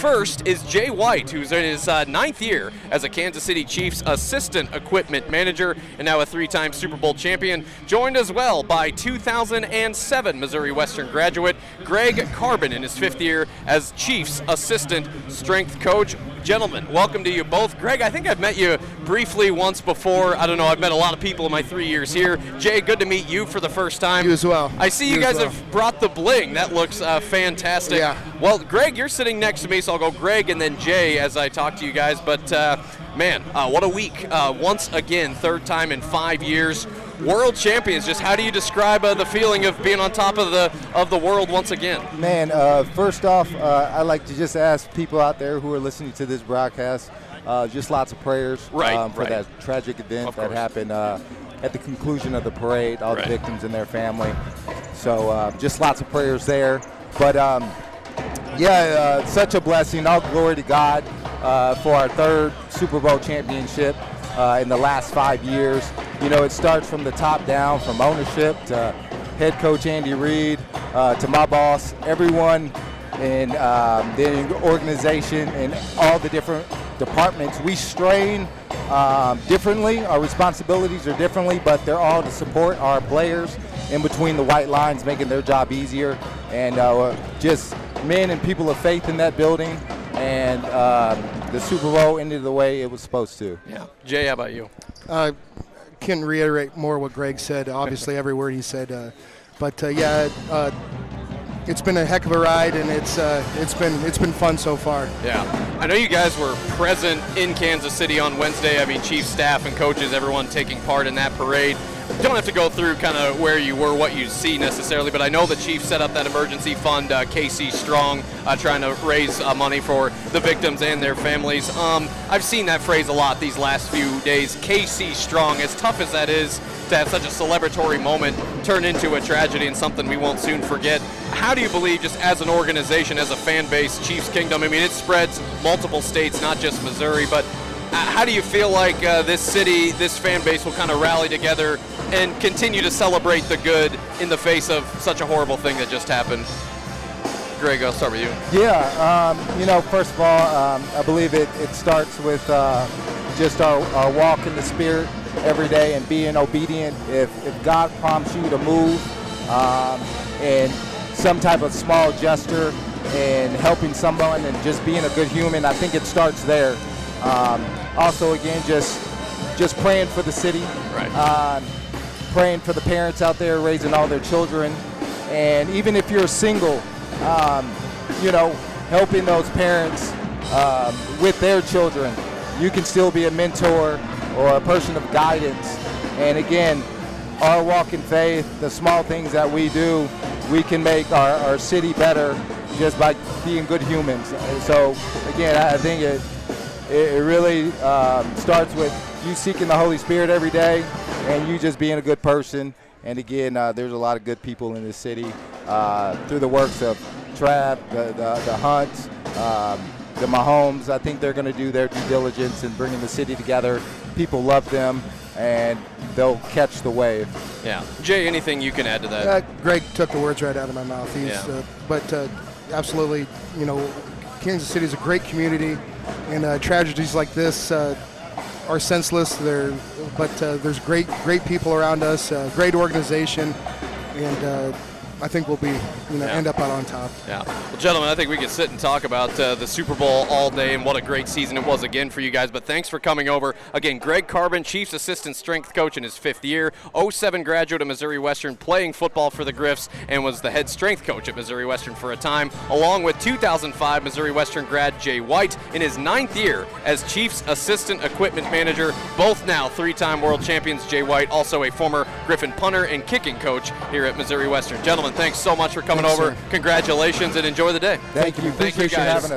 First is Jay White, who's in his uh, ninth year as a Kansas City Chiefs assistant equipment manager and now a three time Super Bowl champion. Joined as well by 2007 Missouri Western graduate Greg Carbin in his fifth year as Chiefs assistant strength coach. Gentlemen, welcome to you both. Greg, I think I've met you briefly once before. I don't know, I've met a lot of people in my three years here. Jay, good to meet you for the first time. You as well. I see you, You guys well. have brought the bling. That looks uh, fantastic. Yeah. Well, Greg, you're sitting next to me, so I'll go Greg and then Jay as I talk to you guys. But uh, man, uh, what a week! Uh, once again, third time in five years, world champions. Just how do you describe uh, the feeling of being on top of the of the world once again? Man, uh, first off, uh, I'd like to just ask people out there who are listening to this broadcast, uh, just lots of prayers Right, um, for right. that tragic event that happened uh, at the conclusion of the parade, all Right. the victims and their family. So uh, just lots of prayers there. But um, yeah, uh, such a blessing. All glory to God uh, for our third Super Bowl championship uh, in the last five years. You know, it starts from the top down, from ownership to head coach Andy Reid uh, to my boss, everyone in um, the organization and all the different departments. We strain um, differently. Our responsibilities are differently, but they're all to support our players in between the white lines, making their job easier. And uh, just men and people of faith in that building. And um, the Super Bowl ended the way it was supposed to. Yeah. Jay, how about you? Uh, can reiterate more what Greg said. Obviously, every word he said. Uh, but uh, yeah, uh, it's been a heck of a ride, and it's uh, it's been it's been fun so far. Yeah. I know you guys were present in Kansas City on Wednesday. I mean, chief staff and coaches, everyone taking part in that parade. Don't have to go through kind of where you were, what you see necessarily, but I know the chief set up that emergency fund, uh, KC Strong, uh, trying to raise uh, money for the victims and their families. Um, I've seen that phrase a lot these last few days. KC Strong, as tough as that is to have such a celebratory moment turn into a tragedy and something we won't soon forget. How do you believe, just as an organization, as a fan base, Chiefs Kingdom? I mean, it spreads multiple states, not just Missouri, but uh, how do you feel like uh, this city, this fan base will kind of rally together and continue to celebrate the good in the face of such a horrible thing that just happened? Greg, I'll start with you. Yeah, um, you know, first of all, um, I believe it, it starts with uh, just our, our walk in the Spirit every day and being obedient. If, if God prompts you to move um, and some type of small gesture and helping someone and just being a good human, I think it starts there. Um, also, again, just just praying for the city, Right. um, praying for the parents out there raising all their children, and even if you're single, um, you know, helping those parents um, with their children, you can still be a mentor or a person of guidance. And again, our walk in faith, the small things that we do, we can make our, our city better just by being good humans. So again, I think it it, really um, starts with you seeking the Holy Spirit every day and you just being a good person. And again, uh, there's a lot of good people in this city uh, through the works of Trav, the, the, the Hunts, um, the Mahomes. I think they're going to do their due diligence in bringing the city together. People love them and they'll catch the wave. Yeah. Jay, anything you can add to that? Uh, Greg took the words right out of my mouth. He's, Yeah. uh, but uh, absolutely, you know, Kansas City is a great community, and uh, tragedies like this uh, are senseless. They're, but uh, there's great, great people around us, uh, great organization, and uh, I think we'll be, you know, Yeah. end up out on top. Yeah. Well, gentlemen, I think we could sit and talk about uh, the Super Bowl all day and what a great season it was again for you guys. But thanks for coming over. Again, Greg Carbin, Chiefs Assistant Strength Coach in his fifth year, 07 graduate of Missouri Western, playing football for the Griffs, and was the head strength coach at Missouri Western for a time, along with 2005 Missouri Western grad Jay White in his ninth year as Chiefs Assistant Equipment Manager. Both now three time world champions. Jay White, also a former Griffin punter and kicking coach here at Missouri Western. Gentlemen, thanks so much for coming Thanks, over. sir. Congratulations and enjoy the day. Thank you. Thank you, Appreciate you guys. having us.